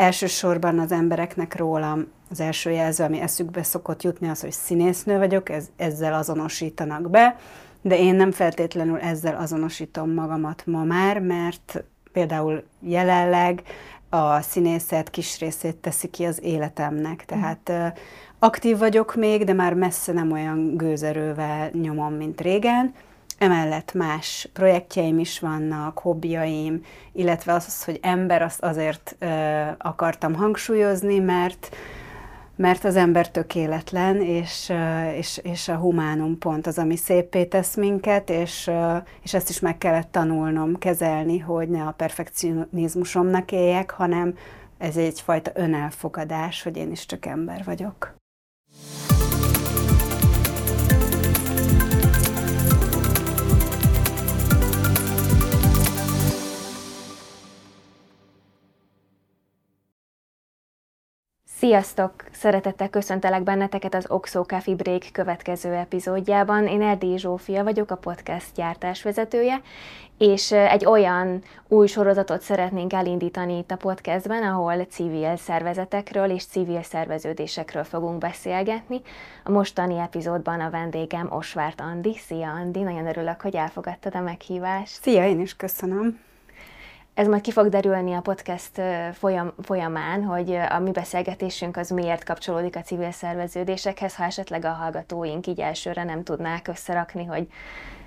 elsősorban az embereknek rólam az első jelző, ami eszükbe szokott jutni, az, hogy színésznő vagyok, ez, ezzel azonosítanak be, de én nem feltétlenül ezzel azonosítom magamat ma már, mert például jelenleg a színészet kis részét teszi ki az életemnek. Tehát mm. aktív vagyok még, de már messze nem olyan gőzerővel nyomom, mint régen. Emellett más projektjeim is vannak, hobbiaim, illetve az, hogy ember, azt azért ö, akartam hangsúlyozni, mert mert az ember tökéletlen, és, és, és a humánum pont az, ami szépé tesz minket, és, és ezt is meg kellett tanulnom kezelni, hogy ne a perfekcionizmusomnak éljek, hanem ez egyfajta önelfogadás, hogy én is csak ember vagyok. Sziasztok! Szeretettel köszöntelek benneteket az Oxo Coffee Break következő epizódjában. Én Erdély Zsófia vagyok, a podcast gyártásvezetője, és egy olyan új sorozatot szeretnénk elindítani itt a podcastben, ahol civil szervezetekről és civil szerveződésekről fogunk beszélgetni. A mostani epizódban a vendégem Osvárt Andi. Szia Andi, nagyon örülök, hogy elfogadtad a meghívást. Szia, én is köszönöm. Ez majd ki fog derülni a podcast folyam, folyamán, hogy a mi beszélgetésünk az miért kapcsolódik a civil szerveződésekhez, ha esetleg a hallgatóink így elsőre nem tudnák összerakni, hogy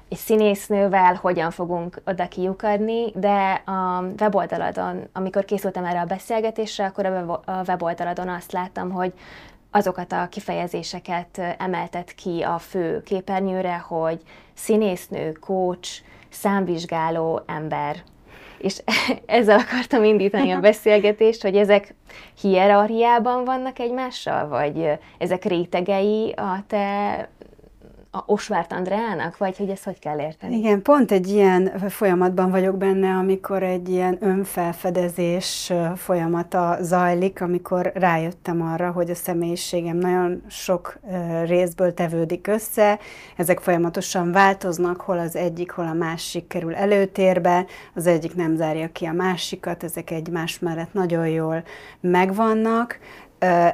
egy színésznővel hogyan fogunk oda kiukadni, de a weboldaladon, amikor készültem erre a beszélgetésre, akkor a weboldaladon azt láttam, hogy azokat a kifejezéseket emeltet ki a fő képernyőre, hogy színésznő, coach, számvizsgáló ember és ezzel akartam indítani a beszélgetést, hogy ezek hierarchiában vannak egymással, vagy ezek rétegei a te a Osvárt Andreának, vagy hogy ezt hogy kell érteni? Igen, pont egy ilyen folyamatban vagyok benne, amikor egy ilyen önfelfedezés folyamata zajlik, amikor rájöttem arra, hogy a személyiségem nagyon sok részből tevődik össze, ezek folyamatosan változnak, hol az egyik, hol a másik kerül előtérbe, az egyik nem zárja ki a másikat, ezek egymás mellett nagyon jól megvannak,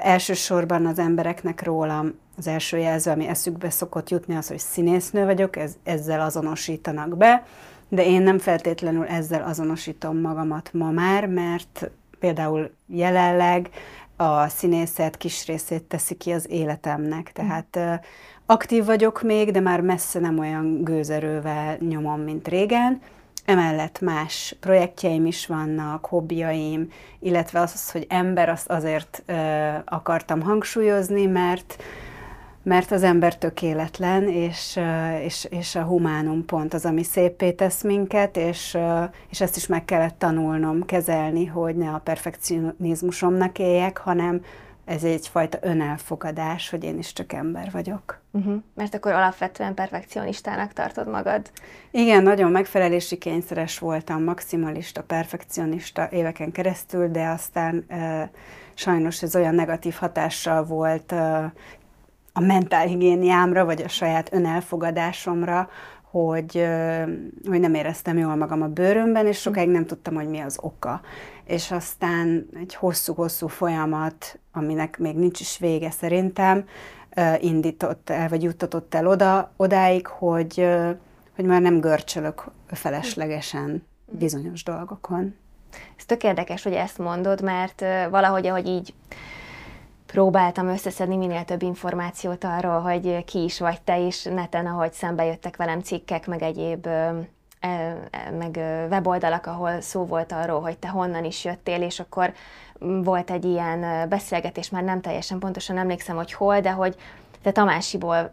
elsősorban az embereknek rólam az első jelző, ami eszükbe szokott jutni, az, hogy színésznő vagyok, ez, ezzel azonosítanak be, de én nem feltétlenül ezzel azonosítom magamat ma már, mert például jelenleg a színészet kis részét teszi ki az életemnek. Tehát aktív vagyok még, de már messze nem olyan gőzerővel nyomom, mint régen. Emellett más projektjeim is vannak, hobbiaim, illetve az, hogy ember, azt azért ö, akartam hangsúlyozni, mert mert az ember tökéletlen, és, és, és a humánum pont az, ami szépé tesz minket, és, és ezt is meg kellett tanulnom kezelni, hogy ne a perfekcionizmusomnak éljek, hanem ez egyfajta önelfogadás, hogy én is csak ember vagyok. Uh-huh. Mert akkor alapvetően perfekcionistának tartod magad? Igen, nagyon megfelelési kényszeres voltam, maximalista, perfekcionista éveken keresztül, de aztán e, sajnos ez olyan negatív hatással volt e, a mentálhigiéniámra, vagy a saját önelfogadásomra, hogy, hogy nem éreztem jól magam a bőrömben, és sokáig nem tudtam, hogy mi az oka. És aztán egy hosszú-hosszú folyamat, aminek még nincs is vége szerintem, indított el, vagy juttatott el oda, odáig, hogy, hogy már nem görcsölök feleslegesen bizonyos dolgokon. Ez tök érdekes, hogy ezt mondod, mert valahogy, ahogy így próbáltam összeszedni minél több információt arról, hogy ki is vagy te is neten, ahogy szembe jöttek velem cikkek, meg egyéb meg weboldalak, ahol szó volt arról, hogy te honnan is jöttél, és akkor volt egy ilyen beszélgetés, már nem teljesen pontosan emlékszem, hogy hol, de hogy te Tamásiból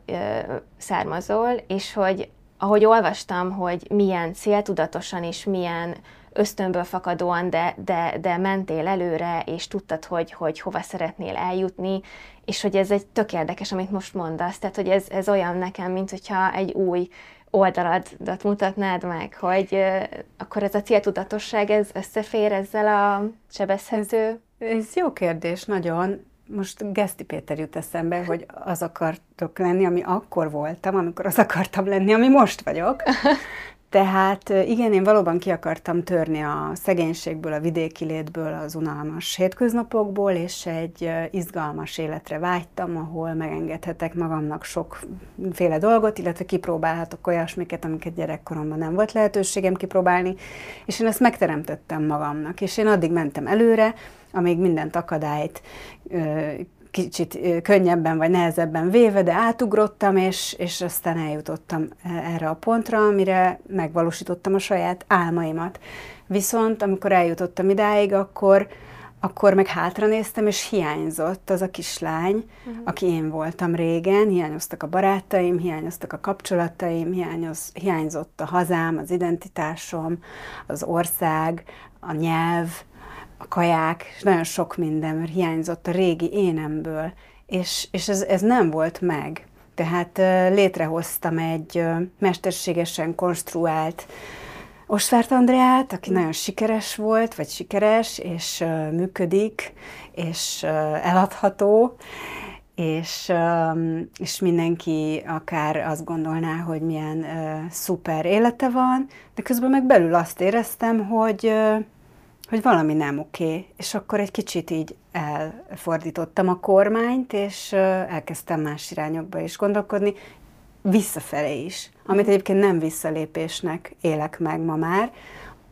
származol, és hogy ahogy olvastam, hogy milyen céltudatosan és milyen ösztönből fakadóan, de, de, de mentél előre, és tudtad, hogy, hogy hova szeretnél eljutni, és hogy ez egy tök érdekes, amit most mondasz, tehát hogy ez, ez olyan nekem, mint hogyha egy új oldaladat mutatnád meg, hogy uh, akkor ez a céltudatosság, ez összefér ezzel a sebezhető? Ez, ez jó kérdés, nagyon. Most Geszti Péter jut eszembe, hogy az akartok lenni, ami akkor voltam, amikor az akartam lenni, ami most vagyok. Tehát igen, én valóban ki akartam törni a szegénységből, a vidéki létből, az unalmas hétköznapokból, és egy izgalmas életre vágytam, ahol megengedhetek magamnak sokféle dolgot, illetve kipróbálhatok olyasmiket, amiket gyerekkoromban nem volt lehetőségem kipróbálni, és én ezt megteremtettem magamnak, és én addig mentem előre, amíg mindent akadályt kicsit könnyebben vagy nehezebben véve, de átugrottam, és, és aztán eljutottam erre a pontra, amire megvalósítottam a saját álmaimat. Viszont amikor eljutottam idáig, akkor, akkor meg hátra néztem, és hiányzott az a kislány, uh-huh. aki én voltam régen, hiányoztak a barátaim, hiányoztak a kapcsolataim, hiányoz, hiányzott a hazám, az identitásom, az ország, a nyelv, a kaják, és nagyon sok minden, hiányzott a régi énemből, és, és ez, ez nem volt meg. Tehát létrehoztam egy mesterségesen konstruált Osvárt Andreát, aki nagyon sikeres volt, vagy sikeres, és működik, és eladható, és, és mindenki akár azt gondolná, hogy milyen szuper élete van, de közben meg belül azt éreztem, hogy hogy valami nem oké, és akkor egy kicsit így elfordítottam a kormányt, és elkezdtem más irányokba is gondolkodni, visszafelé is, amit egyébként nem visszalépésnek élek meg ma már,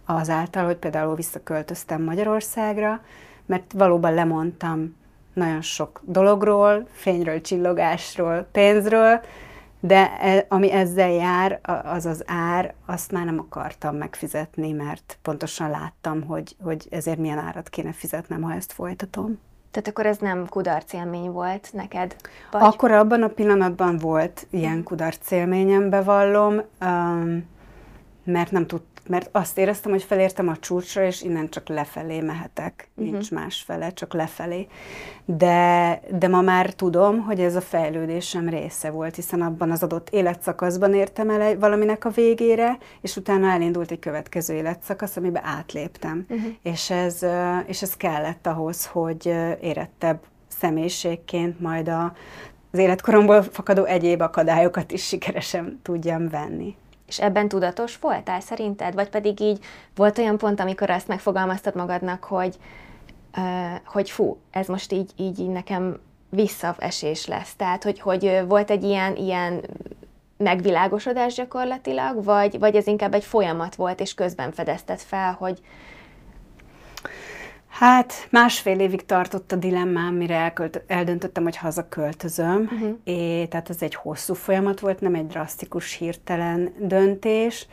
azáltal, hogy például visszaköltöztem Magyarországra, mert valóban lemondtam nagyon sok dologról, fényről, csillogásról, pénzről, de e, ami ezzel jár, az az ár, azt már nem akartam megfizetni, mert pontosan láttam, hogy, hogy ezért milyen árat kéne fizetnem, ha ezt folytatom. Tehát akkor ez nem kudarc élmény volt neked? Vagy? Akkor abban a pillanatban volt ilyen kudarc élményem, bevallom, mert nem tud, mert azt éreztem, hogy felértem a csúcsra, és innen csak lefelé mehetek, uh-huh. nincs más fele, csak lefelé. De, de ma már tudom, hogy ez a fejlődésem része volt, hiszen abban az adott életszakaszban értem el egy, valaminek a végére, és utána elindult egy következő életszakasz, amiben átléptem. Uh-huh. És, ez, és ez kellett ahhoz, hogy érettebb személyiségként majd a, az életkoromból fakadó egyéb akadályokat is sikeresen tudjam venni. És ebben tudatos voltál szerinted? Vagy pedig így volt olyan pont, amikor ezt megfogalmaztad magadnak, hogy, uh, hogy fú, ez most így, így, így nekem visszaesés lesz. Tehát, hogy, hogy volt egy ilyen, ilyen megvilágosodás gyakorlatilag, vagy, vagy ez inkább egy folyamat volt, és közben fedezted fel, hogy, Hát másfél évig tartott a dilemmám, mire elkölt, eldöntöttem, hogy hazaköltözöm. Uh-huh. É, tehát ez egy hosszú folyamat volt, nem egy drasztikus, hirtelen döntés,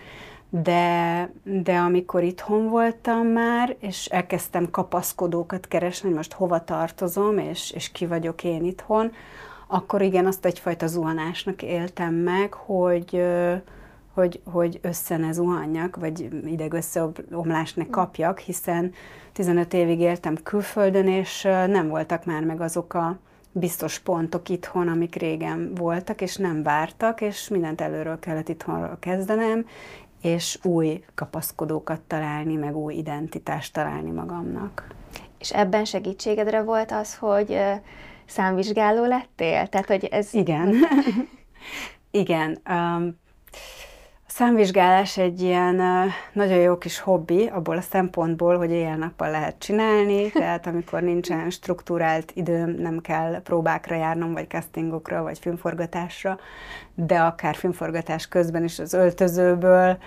de, de amikor itthon voltam már, és elkezdtem kapaszkodókat keresni, hogy most hova tartozom, és, és ki vagyok én itthon, akkor igen, azt egyfajta zuhanásnak éltem meg, hogy hogy, hogy össze ne zuhanjak, vagy ideg összeomlást ne kapjak, hiszen 15 évig éltem külföldön, és nem voltak már meg azok a biztos pontok itthon, amik régen voltak, és nem vártak, és mindent előről kellett itthonról kezdenem, és új kapaszkodókat találni, meg új identitást találni magamnak. És ebben segítségedre volt az, hogy számvizsgáló lettél? Tehát, hogy ez... Igen. Igen. Um, Számvizsgálás egy ilyen nagyon jó kis hobbi, abból a szempontból, hogy éjjel-nappal lehet csinálni, tehát amikor nincsen struktúrált időm, nem kell próbákra járnom, vagy castingokra, vagy filmforgatásra, de akár filmforgatás közben is az öltözőből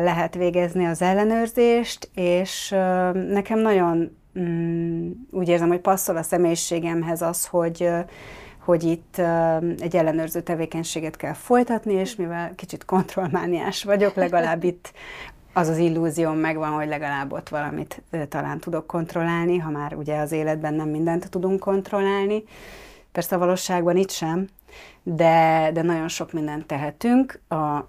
lehet végezni az ellenőrzést, és nekem nagyon mm, úgy érzem, hogy passzol a személyiségemhez az, hogy hogy itt egy ellenőrző tevékenységet kell folytatni, és mivel kicsit kontrollmániás vagyok, legalább itt az az illúzióm megvan, hogy legalább ott valamit talán tudok kontrollálni, ha már ugye az életben nem mindent tudunk kontrollálni. Persze a valóságban itt sem, de, de nagyon sok mindent tehetünk. A,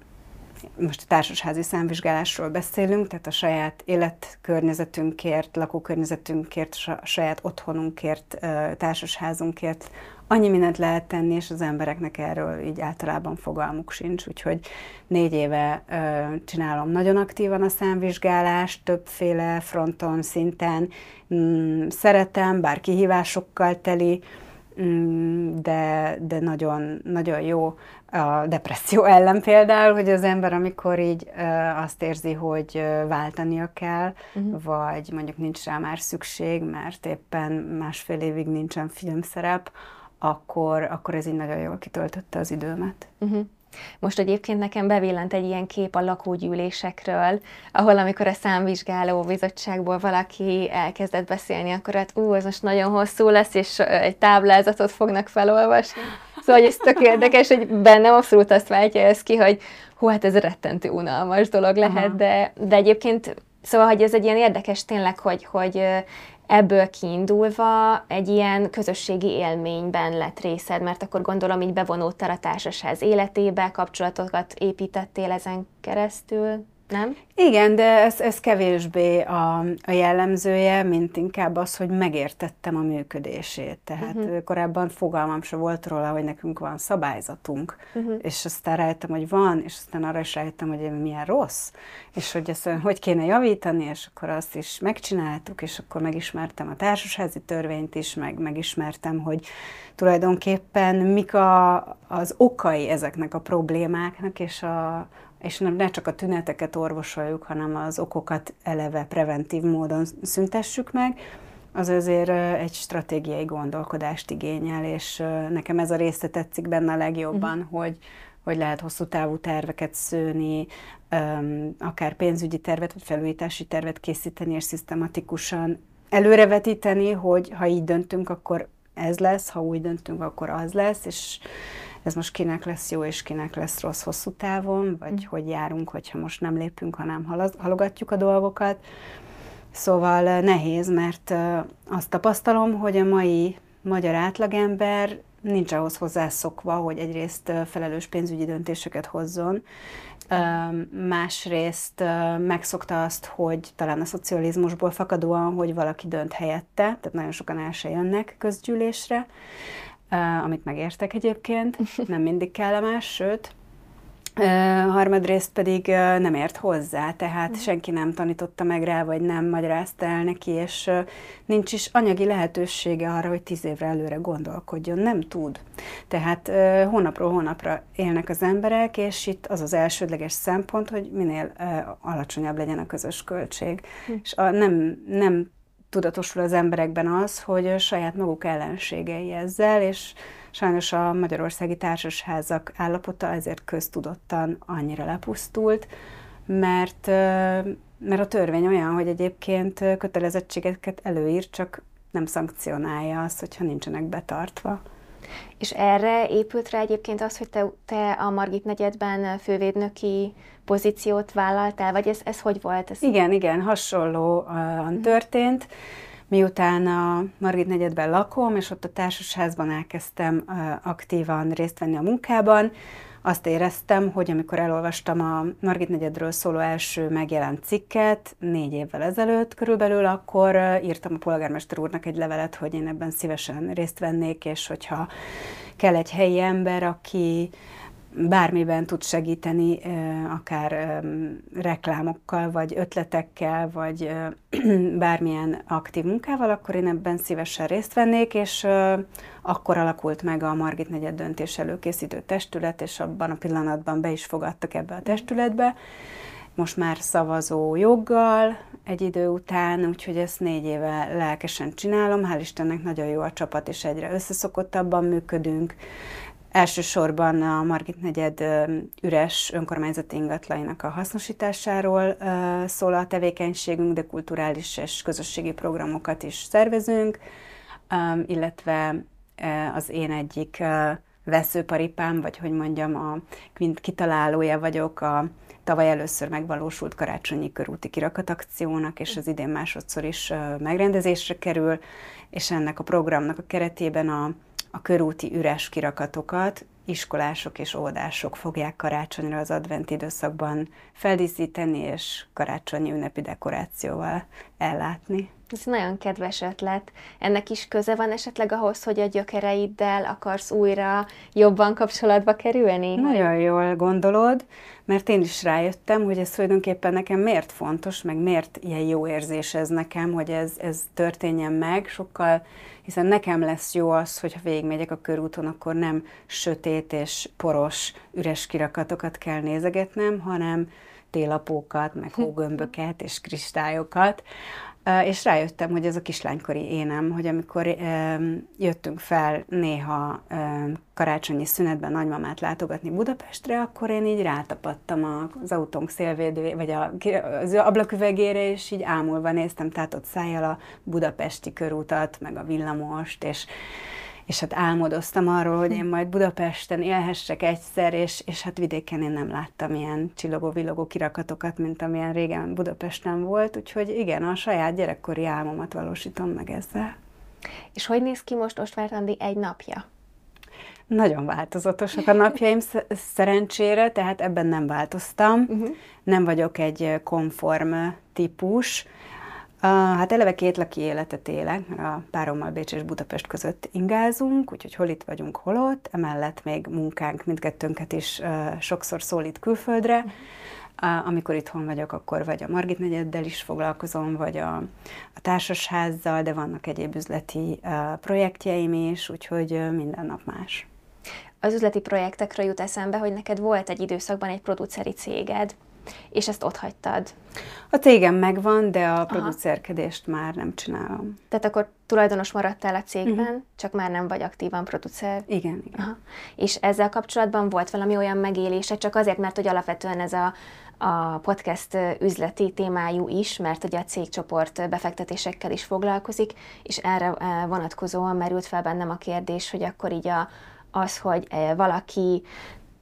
most a társasházi számvizsgálásról beszélünk, tehát a saját életkörnyezetünkért, lakókörnyezetünkért, a saját otthonunkért, társasházunkért annyi mindent lehet tenni, és az embereknek erről így általában fogalmuk sincs, úgyhogy négy éve ö, csinálom nagyon aktívan a számvizsgálást, többféle fronton, szinten, mm, szeretem, bár kihívásokkal teli, mm, de, de nagyon, nagyon jó a depresszió ellen például, hogy az ember, amikor így azt érzi, hogy váltania kell, uh-huh. vagy mondjuk nincs rá már szükség, mert éppen másfél évig nincsen filmszerep, akkor, akkor ez így nagyon jól kitöltötte az időmet. Uh-huh. Most egyébként nekem bevillant egy ilyen kép a lakógyűlésekről, ahol amikor a számvizsgáló bizottságból valaki elkezdett beszélni, akkor hát ú, ez most nagyon hosszú lesz, és egy táblázatot fognak felolvasni. Szóval hogy ez tök érdekes, hogy bennem abszolút azt váltja ez ki, hogy hú, hát ez rettentő unalmas dolog lehet, de, de egyébként Szóval, hogy ez egy ilyen érdekes tényleg, hogy, hogy ebből kiindulva egy ilyen közösségi élményben lett részed, mert akkor gondolom így bevonódtál a társasház életébe, kapcsolatokat építettél ezen keresztül nem? Igen, de ez, ez kevésbé a, a jellemzője, mint inkább az, hogy megértettem a működését. Tehát uh-huh. korábban fogalmam sem volt róla, hogy nekünk van szabályzatunk, uh-huh. és aztán rájöttem, hogy van, és aztán arra is rájöttem, hogy milyen rossz, és hogy ezt hogy kéne javítani, és akkor azt is megcsináltuk, és akkor megismertem a társasházi törvényt is, meg megismertem, hogy tulajdonképpen mik a, az okai ezeknek a problémáknak, és a, és ne csak a tüneteket orvosoljuk, hanem az okokat eleve preventív módon szüntessük meg, az azért egy stratégiai gondolkodást igényel, és nekem ez a része tetszik benne a legjobban, uh-huh. hogy, hogy lehet hosszú távú terveket szőni, akár pénzügyi tervet, vagy felújítási tervet készíteni, és szisztematikusan előrevetíteni, hogy ha így döntünk, akkor ez lesz, ha úgy döntünk, akkor az lesz, és ez most kinek lesz jó, és kinek lesz rossz hosszú távon, vagy mm. hogy járunk, hogyha most nem lépünk, hanem halogatjuk a dolgokat. Szóval nehéz, mert azt tapasztalom, hogy a mai magyar átlagember nincs ahhoz hozzászokva, hogy egyrészt felelős pénzügyi döntéseket hozzon, másrészt megszokta azt, hogy talán a szocializmusból fakadóan, hogy valaki dönt helyette, tehát nagyon sokan el se jönnek közgyűlésre, amit megértek egyébként, nem mindig kellemes, sőt, harmadrészt pedig nem ért hozzá, tehát mm. senki nem tanította meg rá, vagy nem magyarázta el neki, és nincs is anyagi lehetősége arra, hogy tíz évre előre gondolkodjon, nem tud. Tehát hónapról hónapra élnek az emberek, és itt az az elsődleges szempont, hogy minél alacsonyabb legyen a közös költség. Mm. És a, nem, nem tudatosul az emberekben az, hogy saját maguk ellenségei ezzel, és sajnos a magyarországi társasházak állapota ezért köztudottan annyira lepusztult, mert, mert a törvény olyan, hogy egyébként kötelezettségeket előír, csak nem szankcionálja azt, hogyha nincsenek betartva. És erre épült rá egyébként az, hogy te, te a Margit negyedben fővédnöki pozíciót vállaltál, vagy ez, ez hogy volt? Ez... Igen, igen, hasonlóan mhm. történt. Miután a Margit negyedben lakom, és ott a társasházban elkezdtem aktívan részt venni a munkában, azt éreztem, hogy amikor elolvastam a Margit negyedről szóló első megjelent cikket, négy évvel ezelőtt körülbelül, akkor írtam a polgármester úrnak egy levelet, hogy én ebben szívesen részt vennék, és hogyha kell egy helyi ember, aki bármiben tud segíteni, akár reklámokkal, vagy ötletekkel, vagy bármilyen aktív munkával, akkor én ebben szívesen részt vennék, és akkor alakult meg a Margit negyed döntés előkészítő testület, és abban a pillanatban be is fogadtak ebbe a testületbe. Most már szavazó joggal egy idő után, úgyhogy ezt négy éve lelkesen csinálom. Hál' Istennek nagyon jó a csapat, és egyre összeszokottabban működünk Elsősorban a Margit negyed üres önkormányzati ingatlainak a hasznosításáról szól a tevékenységünk, de kulturális és közösségi programokat is szervezünk, illetve az én egyik veszőparipám, vagy hogy mondjam, a kitalálója vagyok a tavaly először megvalósult karácsonyi körúti kirakatakciónak, és az idén másodszor is megrendezésre kerül, és ennek a programnak a keretében a a körúti üres kirakatokat iskolások és óvodások fogják karácsonyra az advent időszakban feldíszíteni és karácsonyi ünnepi dekorációval ellátni. Ez nagyon kedves ötlet. Ennek is köze van esetleg ahhoz, hogy a gyökereiddel akarsz újra jobban kapcsolatba kerülni? Nagyon jól gondolod, mert én is rájöttem, hogy ez tulajdonképpen nekem miért fontos, meg miért ilyen jó érzés ez nekem, hogy ez, ez történjen meg, sokkal, hiszen nekem lesz jó az, hogyha végigmegyek a körúton, akkor nem sötét és poros, üres kirakatokat kell nézegetnem, hanem télapókat, meg hógömböket és kristályokat, és rájöttem, hogy ez a kislánykori énem, hogy amikor jöttünk fel néha karácsonyi szünetben nagymamát látogatni Budapestre, akkor én így rátapadtam az autónk szélvédő, vagy a, az ablaküvegére, és így ámulva néztem, tehát ott szájjal a budapesti körútat, meg a villamost, és és hát álmodoztam arról, hogy én majd Budapesten élhessek egyszer, és, és hát vidéken én nem láttam ilyen csillogó-villogó kirakatokat, mint amilyen régen Budapesten volt, úgyhogy igen, a saját gyerekkori álmomat valósítom meg ezzel. És hogy néz ki most Ostvárt Andi egy napja? Nagyon változatosak a napjaim szerencsére, tehát ebben nem változtam. Uh-huh. Nem vagyok egy konform típus. Hát eleve két laki életet élek, a párommal Bécs és Budapest között ingázunk, úgyhogy hol itt vagyunk, hol ott. Emellett még munkánk mindkettőnket is sokszor szólít külföldre. Amikor itthon vagyok, akkor vagy a Margit negyeddel is foglalkozom, vagy a, a társasházzal, de vannak egyéb üzleti projektjeim is, úgyhogy minden nap más. Az üzleti projektekről jut eszembe, hogy neked volt egy időszakban egy produceri céged, és ezt ott hagytad. A cégem megvan, de a producerkedést már nem csinálom. Tehát akkor tulajdonos maradtál a cégben, uh-huh. csak már nem vagy aktívan producer. Igen, igen. Aha. És ezzel kapcsolatban volt valami olyan megélése, csak azért, mert hogy alapvetően ez a, a podcast üzleti témájú is, mert ugye a cégcsoport befektetésekkel is foglalkozik, és erre vonatkozóan merült fel bennem a kérdés, hogy akkor így a, az, hogy valaki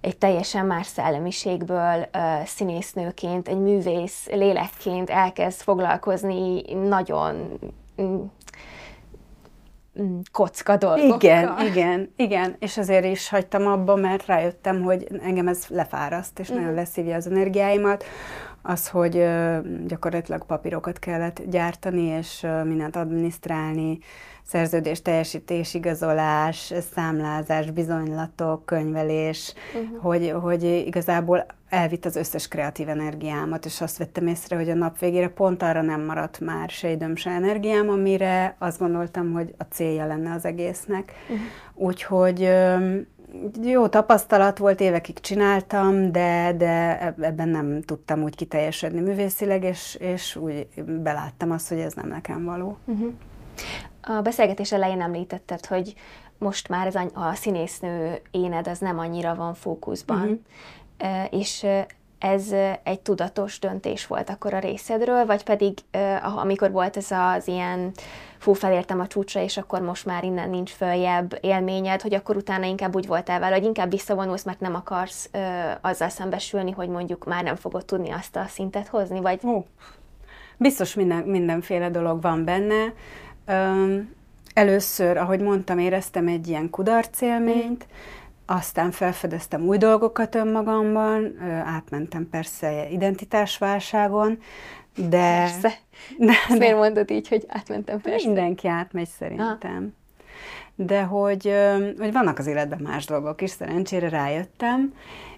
egy teljesen más szellemiségből színésznőként, egy művész lélekként elkezd foglalkozni nagyon mm, mm, kocka dolgokkal. Igen, igen, igen, és azért is hagytam abba, mert rájöttem, hogy engem ez lefáraszt, és mm. nagyon leszívja az energiáimat. Az, hogy gyakorlatilag papírokat kellett gyártani, és mindent adminisztrálni, szerződés teljesítés, igazolás, számlázás, bizonylatok, könyvelés, uh-huh. hogy, hogy igazából elvitt az összes kreatív energiámat, és azt vettem észre, hogy a nap végére pont arra nem maradt már se időm, se energiám, amire azt gondoltam, hogy a célja lenne az egésznek. Uh-huh. Úgyhogy jó tapasztalat volt, évekig csináltam, de, de ebben nem tudtam úgy kiteljesedni művészileg, és, és úgy beláttam azt, hogy ez nem nekem való. Uh-huh. A beszélgetés elején említetted, hogy most már ez a színésznő éned az nem annyira van fókuszban, uh-huh. és ez egy tudatos döntés volt akkor a részedről, vagy pedig amikor volt ez az ilyen fú, felértem a csúcsra, és akkor most már innen nincs följebb élményed, hogy akkor utána inkább úgy voltál vele, hogy inkább visszavonulsz, mert nem akarsz ö, azzal szembesülni, hogy mondjuk már nem fogod tudni azt a szintet hozni, vagy... Ó, biztos minden, mindenféle dolog van benne. Először, ahogy mondtam, éreztem egy ilyen kudarcélményt, aztán felfedeztem új dolgokat önmagamban, átmentem persze identitásválságon, de... Persze. De, de, miért mondod így, hogy átmentem persze? Mindenki átmegy szerintem. Ha. De hogy, hogy vannak az életben más dolgok is, szerencsére rájöttem,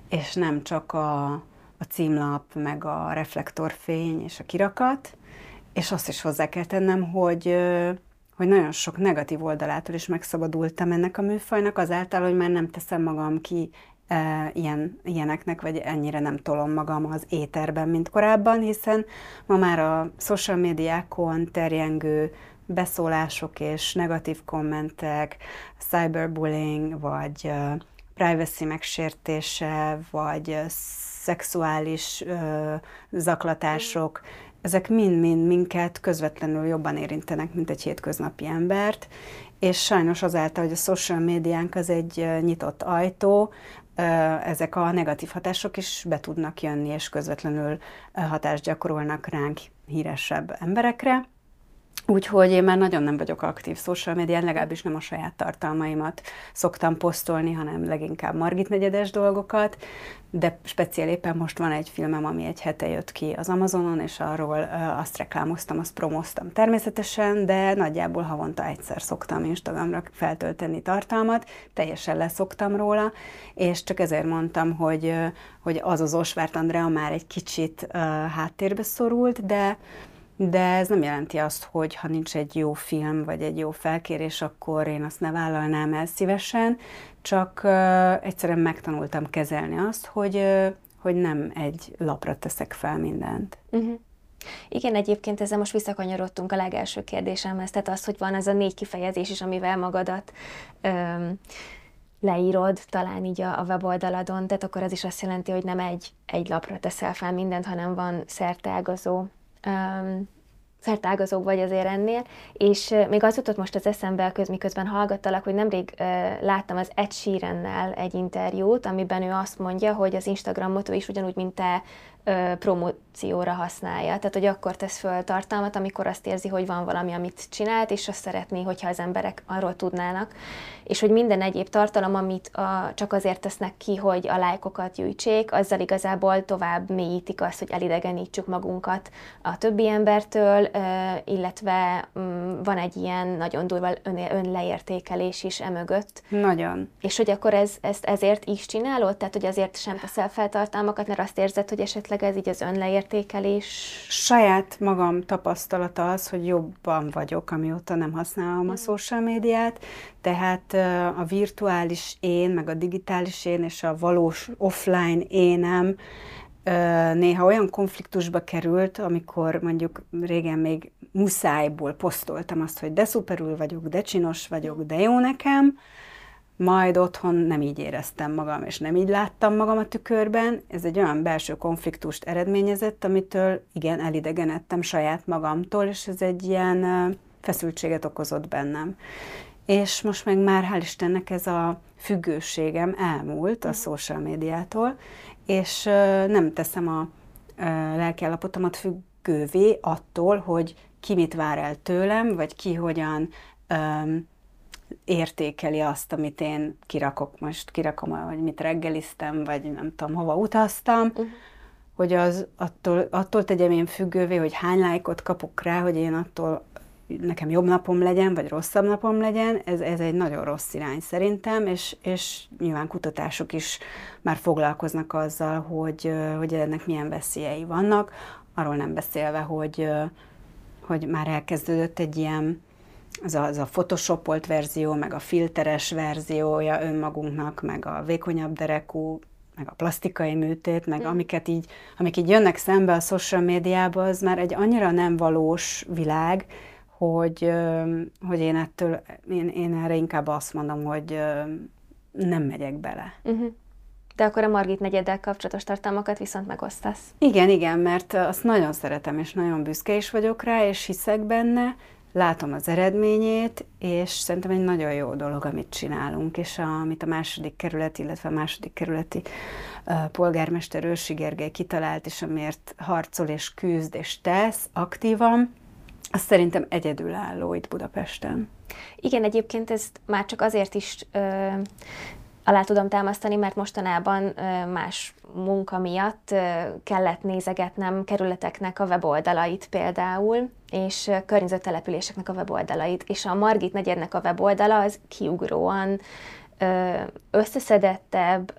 és nem csak a, a címlap, meg a reflektorfény és a kirakat, és azt is hozzá kell tennem, hogy, hogy nagyon sok negatív oldalától is megszabadultam ennek a műfajnak, azáltal, hogy már nem teszem magam ki e, ilyen, ilyeneknek, vagy ennyire nem tolom magam az éterben, mint korábban, hiszen ma már a social médiákon terjengő beszólások és negatív kommentek, cyberbullying, vagy uh, privacy megsértése, vagy uh, szexuális uh, zaklatások, ezek mind-mind minket közvetlenül jobban érintenek, mint egy hétköznapi embert, és sajnos azáltal, hogy a social médiánk az egy nyitott ajtó, ezek a negatív hatások is be tudnak jönni, és közvetlenül hatást gyakorolnak ránk híresebb emberekre. Úgyhogy én már nagyon nem vagyok aktív social médián, legalábbis nem a saját tartalmaimat szoktam posztolni, hanem leginkább Margit negyedes dolgokat, de speciál éppen most van egy filmem, ami egy hete jött ki az Amazonon, és arról azt reklámoztam, azt promoztam természetesen, de nagyjából havonta egyszer szoktam Instagramra feltölteni tartalmat, teljesen leszoktam róla, és csak ezért mondtam, hogy, hogy az az Osvárt Andrea már egy kicsit háttérbe szorult, de de ez nem jelenti azt, hogy ha nincs egy jó film, vagy egy jó felkérés, akkor én azt ne vállalnám el szívesen, csak uh, egyszerűen megtanultam kezelni azt, hogy, uh, hogy nem egy lapra teszek fel mindent. Uh-huh. Igen, egyébként ezzel most visszakanyarodtunk a legelső kérdésemhez, tehát az, hogy van az a négy kifejezés is, amivel magadat um, leírod talán így a, a weboldaladon, tehát akkor az is azt jelenti, hogy nem egy, egy lapra teszel fel mindent, hanem van szerteágazó um, szertágazóbb vagy azért ennél, és még az jutott most az eszembe, köz, miközben hallgattalak, hogy nemrég uh, láttam az Ed Sheerannel egy interjút, amiben ő azt mondja, hogy az Instagramot ő is ugyanúgy, mint te promócióra használja. Tehát, hogy akkor tesz föl tartalmat, amikor azt érzi, hogy van valami, amit csinált, és azt szeretné, hogyha az emberek arról tudnának. És hogy minden egyéb tartalom, amit a, csak azért tesznek ki, hogy a lájkokat gyűjtsék, azzal igazából tovább mélyítik azt, hogy elidegenítsük magunkat a többi embertől, illetve mm, van egy ilyen nagyon durva ön, önleértékelés is emögött. Nagyon. És hogy akkor ez, ezt ezért is csinálod? Tehát, hogy azért sem teszel fel tartalmakat, mert azt érzed, hogy esetleg esetleg ez így az önleértékelés? Saját magam tapasztalata az, hogy jobban vagyok, amióta nem használom a mm. social médiát, tehát a virtuális én, meg a digitális én és a valós offline énem néha olyan konfliktusba került, amikor mondjuk régen még muszájból posztoltam azt, hogy de szuperül vagyok, de csinos vagyok, de jó nekem, majd otthon nem így éreztem magam, és nem így láttam magam a tükörben. Ez egy olyan belső konfliktust eredményezett, amitől igen, elidegenedtem saját magamtól, és ez egy ilyen feszültséget okozott bennem. És most meg már hál' Istennek ez a függőségem elmúlt a mhm. social médiától, és nem teszem a lelkiállapotomat függővé attól, hogy ki mit vár el tőlem, vagy ki hogyan értékeli azt, amit én kirakok, most kirakom, vagy mit reggeliztem, vagy nem tudom, hova utaztam, uh-huh. hogy az attól, attól tegyem én függővé, hogy hány lájkot kapok rá, hogy én attól nekem jobb napom legyen, vagy rosszabb napom legyen, ez, ez egy nagyon rossz irány szerintem, és, és nyilván kutatások is már foglalkoznak azzal, hogy, hogy ennek milyen veszélyei vannak, arról nem beszélve, hogy, hogy már elkezdődött egy ilyen az a, az a photoshopolt verzió, meg a filteres verziója önmagunknak, meg a vékonyabb derekú, meg a plastikai műtét, meg mm. amiket így, amik így jönnek szembe a social médiába, az már egy annyira nem valós világ, hogy, hogy én ettől, én, én erre inkább azt mondom, hogy nem megyek bele. Uh-huh. De akkor a Margit negyeddel kapcsolatos tartalmakat viszont megosztasz. Igen, igen, mert azt nagyon szeretem, és nagyon büszke is vagyok rá, és hiszek benne, látom az eredményét, és szerintem egy nagyon jó dolog, amit csinálunk, és a, amit a második kerület, illetve a második kerületi uh, polgármester Ősi Gergely kitalált, és amiért harcol és küzd és tesz aktívan, az szerintem egyedülálló itt Budapesten. Igen, egyébként ezt már csak azért is ö, alá tudom támasztani, mert mostanában más munka miatt kellett nézegetnem kerületeknek a weboldalait például, és környezettelepüléseknek a weboldalait, és a Margit negyednek a weboldala az kiugróan összeszedettebb,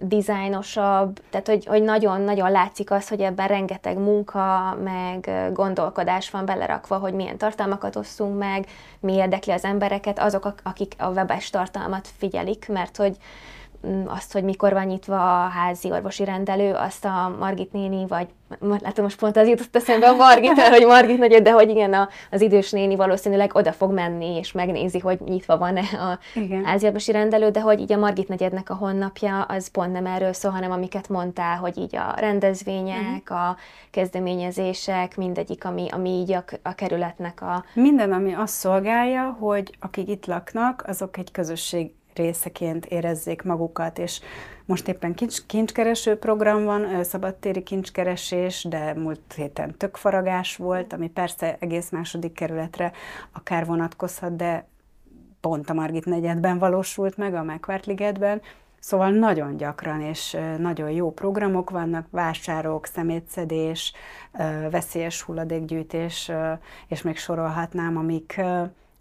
dizájnosabb, tehát hogy, nagyon-nagyon látszik az, hogy ebben rengeteg munka, meg gondolkodás van belerakva, hogy milyen tartalmakat osszunk meg, mi érdekli az embereket, azok, akik a webes tartalmat figyelik, mert hogy azt, hogy mikor van nyitva a házi orvosi rendelő, azt a Margit néni, vagy látom most pont az jutott eszembe a Margit, hogy Margit nagyon, de hogy igen, a, az idős néni valószínűleg oda fog menni, és megnézi, hogy nyitva van-e a igen. házi orvosi rendelő, de hogy így a Margit negyednek a honlapja, az pont nem erről szól, hanem amiket mondtál, hogy így a rendezvények, mm. a kezdeményezések, mindegyik, ami, ami így a, a kerületnek a... Minden, ami azt szolgálja, hogy akik itt laknak, azok egy közösség részeként érezzék magukat, és most éppen kincs, kincskereső program van, szabadtéri kincskeresés, de múlt héten tökfaragás volt, ami persze egész második kerületre akár vonatkozhat, de pont a Margit negyedben valósult meg, a Megvártligetben, Szóval nagyon gyakran és nagyon jó programok vannak, vásárok, szemétszedés, veszélyes hulladékgyűjtés, és még sorolhatnám, amik,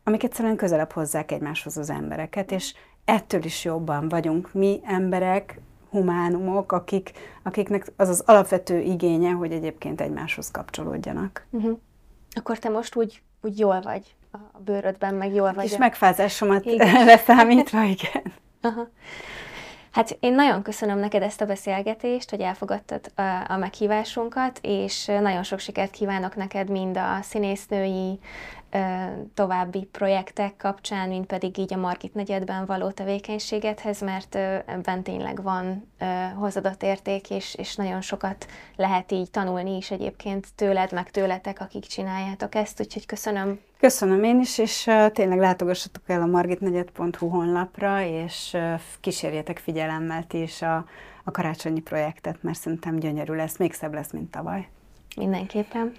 amik egyszerűen közelebb hozzák egymáshoz az embereket, és ettől is jobban vagyunk mi emberek, humánumok, akik, akiknek az az alapvető igénye, hogy egyébként egymáshoz kapcsolódjanak. Uh-huh. Akkor te most úgy, úgy jól vagy a bőrödben, meg jól vagy. És megfázásomat leszámítva, igen. Aha. Hát én nagyon köszönöm neked ezt a beszélgetést, hogy elfogadtad a, a meghívásunkat, és nagyon sok sikert kívánok neked mind a színésznői további projektek kapcsán, mint pedig így a Margit negyedben való tevékenységedhez, mert ebben tényleg van hozadott érték, és, és nagyon sokat lehet így tanulni is egyébként tőled, meg tőletek, akik csináljátok ezt, úgyhogy köszönöm. Köszönöm én is, és tényleg látogassatok el a margitnegyed.hu honlapra, és kísérjetek figyelemmel ti is a, a karácsonyi projektet, mert szerintem gyönyörű lesz, még szebb lesz, mint tavaly. Mindenképpen.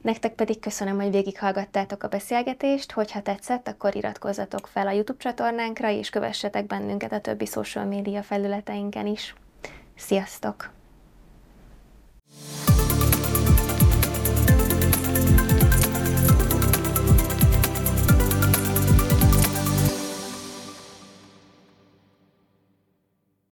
Nektek pedig köszönöm, hogy végighallgattátok a beszélgetést, hogyha tetszett, akkor iratkozzatok fel a YouTube csatornánkra, és kövessetek bennünket a többi social média felületeinken is. Sziasztok!